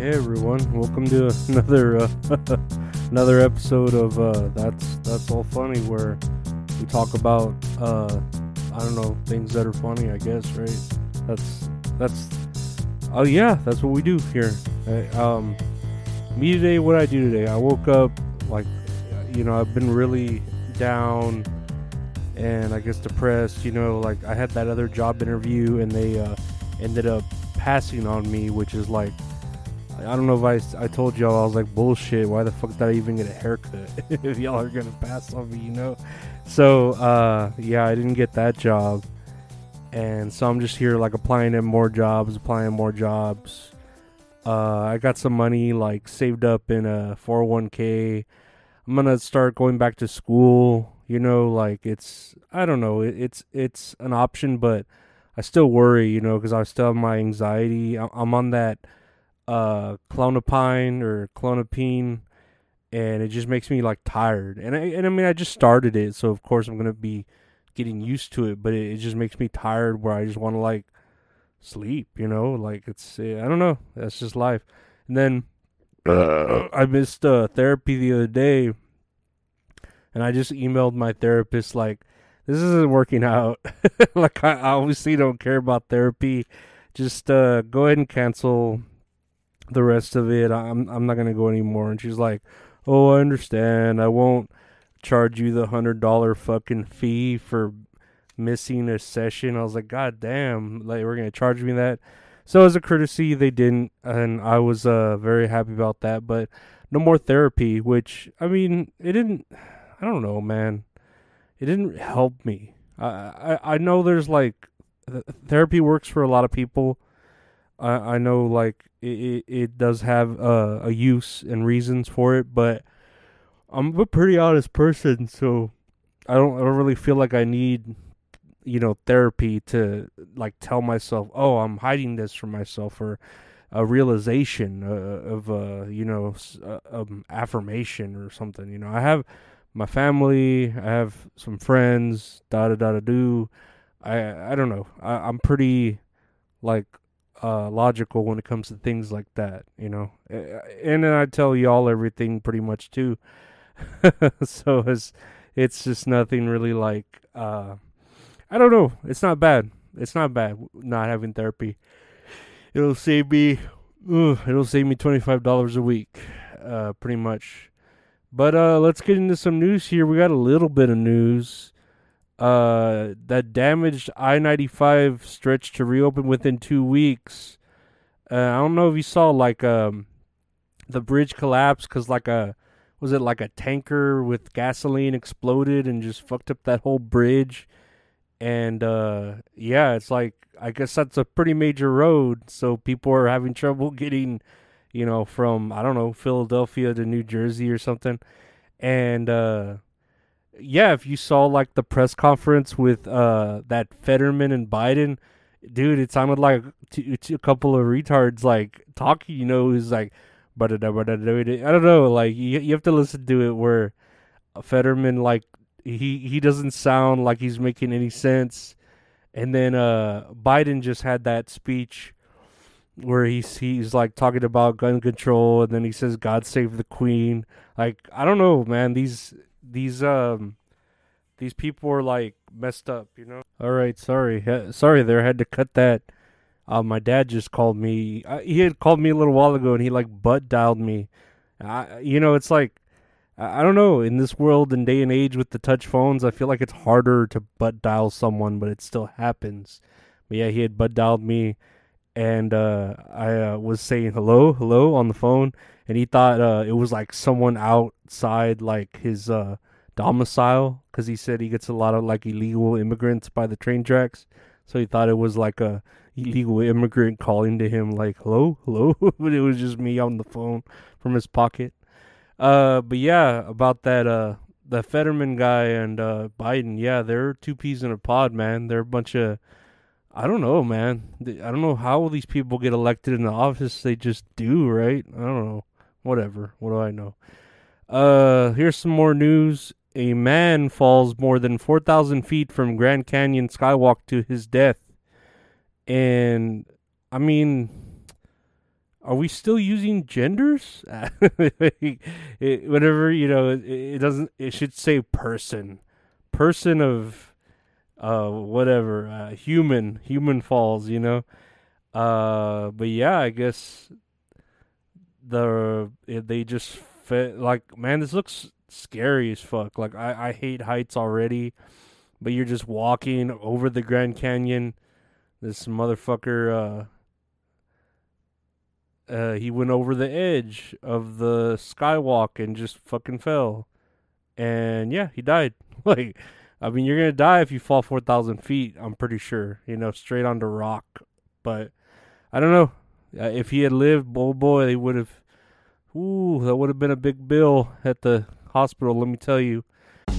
Hey everyone, welcome to another uh, another episode of uh, that's that's all funny where we talk about uh, I don't know things that are funny. I guess right. That's that's oh yeah, that's what we do here. I, um, me today, what I do today, I woke up like you know I've been really down and I guess depressed. You know, like I had that other job interview and they uh, ended up passing on me, which is like I don't know if I, I told y'all I was like bullshit. Why the fuck did I even get a haircut if y'all are gonna pass on me? You know. So uh, yeah, I didn't get that job, and so I'm just here like applying at more jobs, applying more jobs. Uh, I got some money like saved up in a 401k. I'm gonna start going back to school. You know, like it's I don't know, it, it's it's an option, but I still worry. You know, because I still have my anxiety. I'm on that uh clonopine or clonopine and it just makes me like tired. And I, and I mean I just started it so of course I'm gonna be getting used to it but it, it just makes me tired where I just want to like sleep you know? Like it's I don't know. That's just life. And then uh, I missed uh, therapy the other day and I just emailed my therapist like this isn't working out. Like I obviously don't care about therapy. Just uh go ahead and cancel the rest of it. I'm I'm not gonna go anymore. And she's like, Oh, I understand. I won't charge you the hundred dollar fucking fee for missing a session. I was like, God damn, like we're gonna charge me that. So as a courtesy, they didn't, and I was uh very happy about that. But no more therapy, which I mean, it didn't. I don't know, man. It didn't help me. I I, I know there's like therapy works for a lot of people. I I know like it, it does have uh, a use and reasons for it, but I'm a pretty honest person, so I don't I don't really feel like I need you know therapy to like tell myself, oh, I'm hiding this from myself, or a realization uh, of uh you know uh, um, affirmation or something. You know, I have my family, I have some friends, da da da da do. I I don't know. I, I'm pretty like uh, logical when it comes to things like that, you know. And then I tell y'all everything pretty much too. so it's it's just nothing really like uh, I don't know. It's not bad. It's not bad not having therapy. It'll save me. Uh, it'll save me twenty five dollars a week, uh, pretty much. But uh, let's get into some news here. We got a little bit of news uh, that damaged I 95 stretch to reopen within two weeks. Uh, I don't know if you saw like um, the bridge collapse because like a was it like a tanker with gasoline exploded and just fucked up that whole bridge. And uh, yeah, it's like I guess that's a pretty major road, so people are having trouble getting, you know, from I don't know Philadelphia to New Jersey or something. And uh, yeah, if you saw like the press conference with uh that Fetterman and Biden, dude, it sounded like a couple of retards like talking. You know, who's like, I don't know, like you you have to listen to it where Fetterman like he he doesn't sound like he's making any sense, and then uh Biden just had that speech where he's he's like talking about gun control and then he says God save the queen. Like I don't know, man. These these um these people are like messed up, you know. All right, sorry, sorry there. Had to cut that. Uh, my dad just called me. Uh, he had called me a little while ago, and he like butt dialed me. I, you know, it's like I, I don't know. In this world and day and age with the touch phones, I feel like it's harder to butt dial someone, but it still happens. But yeah, he had butt dialed me, and uh, I uh, was saying hello, hello on the phone, and he thought uh, it was like someone outside, like his uh, domicile, because he said he gets a lot of like illegal immigrants by the train tracks. So he thought it was like a illegal immigrant calling to him, like "hello, hello," but it was just me on the phone from his pocket. Uh, but yeah, about that uh the Fetterman guy and uh Biden, yeah, they're two peas in a pod, man. They're a bunch of I don't know, man. I don't know how these people get elected in the office. They just do, right? I don't know whatever. What do I know? Uh, here's some more news. A man falls more than 4,000 feet from Grand Canyon skywalk to his death. And, I mean, are we still using genders? it, whatever you know, it, it, doesn't. It should say person, person of, uh, whatever, uh, human, human falls. You know, uh, but yeah, I guess the they just fit like man, this looks scary as fuck. Like I I hate heights already, but you're just walking over the Grand Canyon. This motherfucker. uh uh, he went over the edge of the skywalk and just fucking fell. And yeah, he died. like, I mean, you're gonna die if you fall four thousand feet. I'm pretty sure. You know, straight onto rock. But I don't know. Uh, if he had lived, oh boy, they would have. Ooh, that would have been a big bill at the hospital. Let me tell you.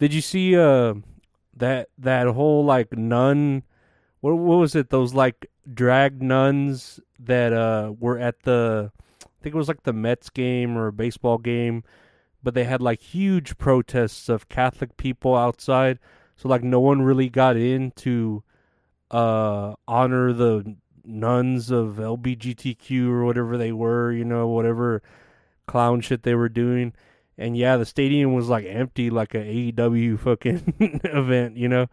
Did you see uh that that whole like nun what what was it those like drag nuns that uh were at the I think it was like the Mets game or a baseball game but they had like huge protests of Catholic people outside so like no one really got in to uh honor the nuns of LBGTQ or whatever they were, you know, whatever clown shit they were doing and yeah, the stadium was like empty, like a AEW fucking event, you know.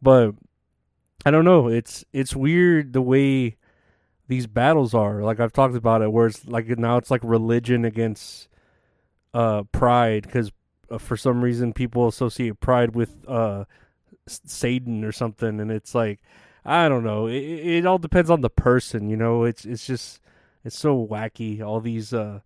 But I don't know. It's it's weird the way these battles are. Like I've talked about it, where it's like now it's like religion against uh pride, because uh, for some reason people associate pride with uh Satan or something, and it's like I don't know. It, it all depends on the person, you know. It's it's just it's so wacky. All these uh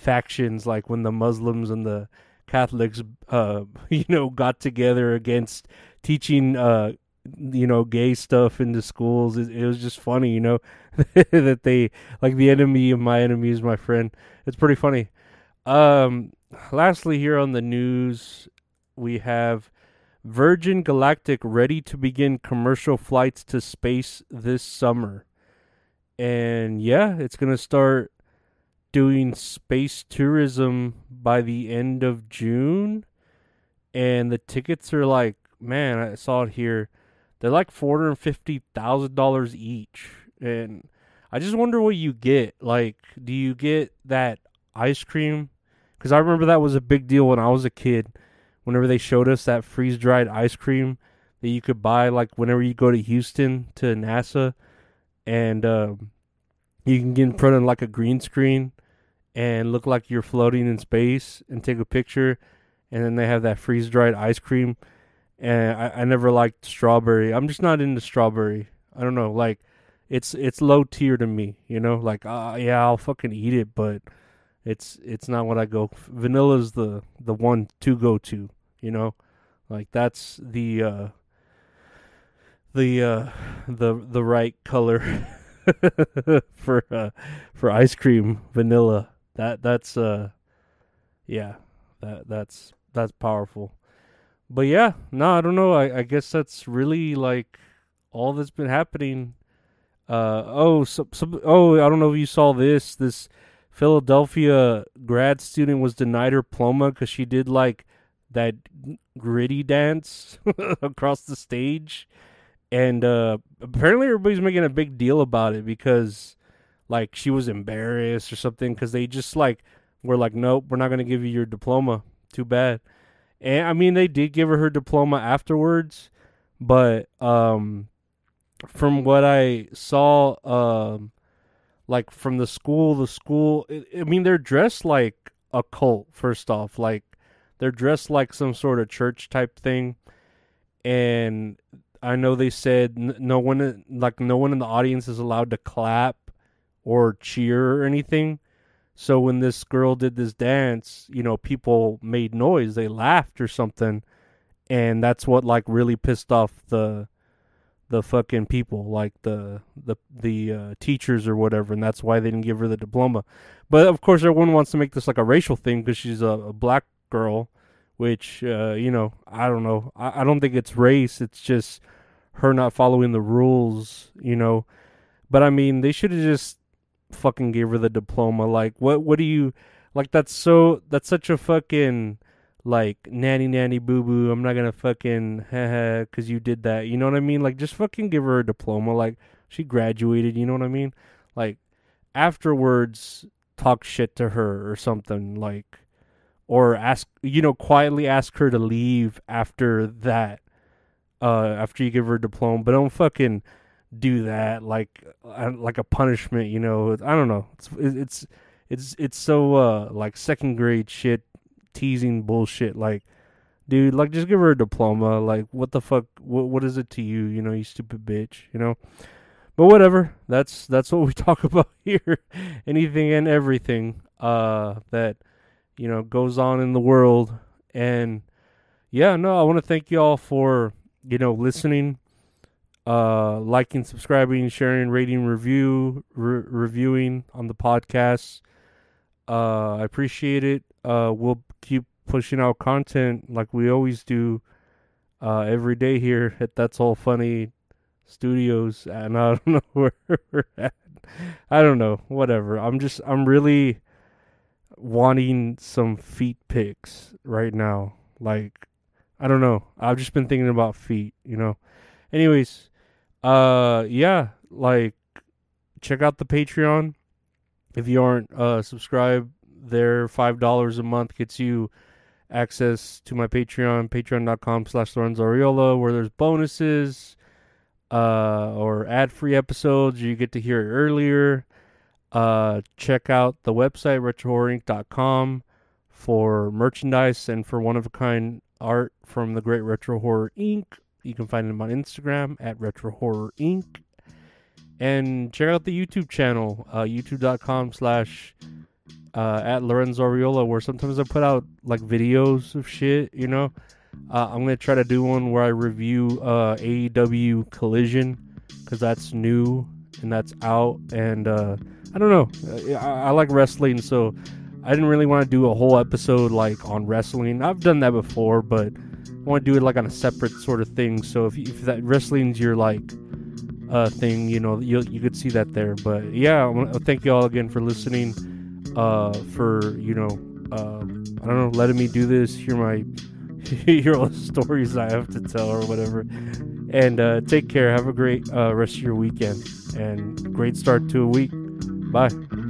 factions like when the Muslims and the Catholics uh you know got together against teaching uh you know gay stuff into schools. It, it was just funny you know that they like the enemy of my enemy is my friend. It's pretty funny. Um lastly here on the news we have Virgin Galactic ready to begin commercial flights to space this summer. And yeah it's going to start doing space tourism by the end of June, and the tickets are like, man, I saw it here. They're like four hundred fifty thousand dollars each, and I just wonder what you get. Like, do you get that ice cream? Because I remember that was a big deal when I was a kid. Whenever they showed us that freeze dried ice cream that you could buy, like whenever you go to Houston to NASA, and um, you can get in front of like a green screen and look like you're floating in space and take a picture and then they have that freeze dried ice cream. And I, I never liked strawberry. I'm just not into strawberry. I don't know like it's it's low tier to me you know? Like uh, yeah i'll fucking eat it but it's it's not what i go vanilla's the the one to go to you know? Like that's the uh the uh the the right color for uh for ice cream vanilla. That that's uh yeah that that's that's powerful. But yeah no i don't know. I, I guess that's really like all that's been happening. Uh oh so, oh i don't know if you saw this. This philadelphia grad student was denied her diploma because she did like that griddy dance across the stage and uh apparently everybody's making a big deal about it because like she was embarrassed or something because they just like were like, nope, we're not gonna give you your diploma. Too bad. And I mean, they did give her her diploma afterwards, but um, from what I saw, um, like from the school, the school, it, I mean, they're dressed like a cult. First off, like they're dressed like some sort of church type thing, and I know they said no one, like no one in the audience is allowed to clap or cheer or anything. So when this girl did this dance, you know, people made noise, they laughed or something, and that's what like really pissed off the the fucking people, like the the the uh, teachers or whatever, and that's why they didn't give her the diploma. But of course, everyone wants to make this like a racial thing because she's a, a, black girl, which uh, you know I don't know. I, I don't think it's race. It's just her not following the rules, you know. But I mean, they should have just fucking gave her the diploma. Like, what? What do you like? That's so. That's such a fucking like nanny nanny boo boo. I'm not gonna fucking because you did that. You know what I mean? Like just fucking give her a diploma. Like she graduated. You know what I mean? Like afterwards, talk shit to her or something. Like or ask you know quietly ask her to leave after that. Uh, after you give her a diploma, but don't fucking do that like uh, like a punishment. You know? I don't know. It's it's it's it's so uh like second grade shit teasing bullshit. Like, dude, like just give her a diploma. Like, what the fuck? What what is it to you? You know, you stupid bitch. You know. But whatever. That's that's what we talk about here. Anything and everything uh that you know goes on in the world. And yeah, no, I want to thank you all for you know listening uh, liking, subscribing, sharing, rating, review, re- reviewing on the podcast. Uh, I appreciate it. Uh, we'll keep pushing out content like we always do uh, every day here at That's All Funny Studios, and I don't know where we're at. I don't know. Whatever. I'm just. I'm really wanting some feet pics right now. Like, I don't know. I've just been thinking about feet. You know. Anyways, uh, yeah. Like, check out the Patreon if you aren't uh subscribed there five dollars a month gets you access to my patreon patreon.com slash lorenzo where there's bonuses uh or ad-free episodes you get to hear it earlier uh check out the website retrohorrorinc.com for merchandise and for one-of-a-kind art from the great retro horror inc you can find them on instagram at retro horror inc and check out the youtube channel uh youtube.com slash uh, at Lorenzo Ariola, where sometimes I put out like videos of shit. You know, uh, I'm gonna try to do one where I review uh, AEW Collision because that's new and that's out. And uh, I don't know, I, I like wrestling, so I didn't really want to do a whole episode like on wrestling. I've done that before, but I want to do it like on a separate sort of thing. So if if that wrestling's your like uh, thing, you know, you you could see that there. But yeah, thank you all again for listening uh, for you know, uh, I don't know, letting me do this. Hear my hear all the stories I have to tell or whatever. And uh, take care. Have a great uh, rest of your weekend and great start to a week. Bye.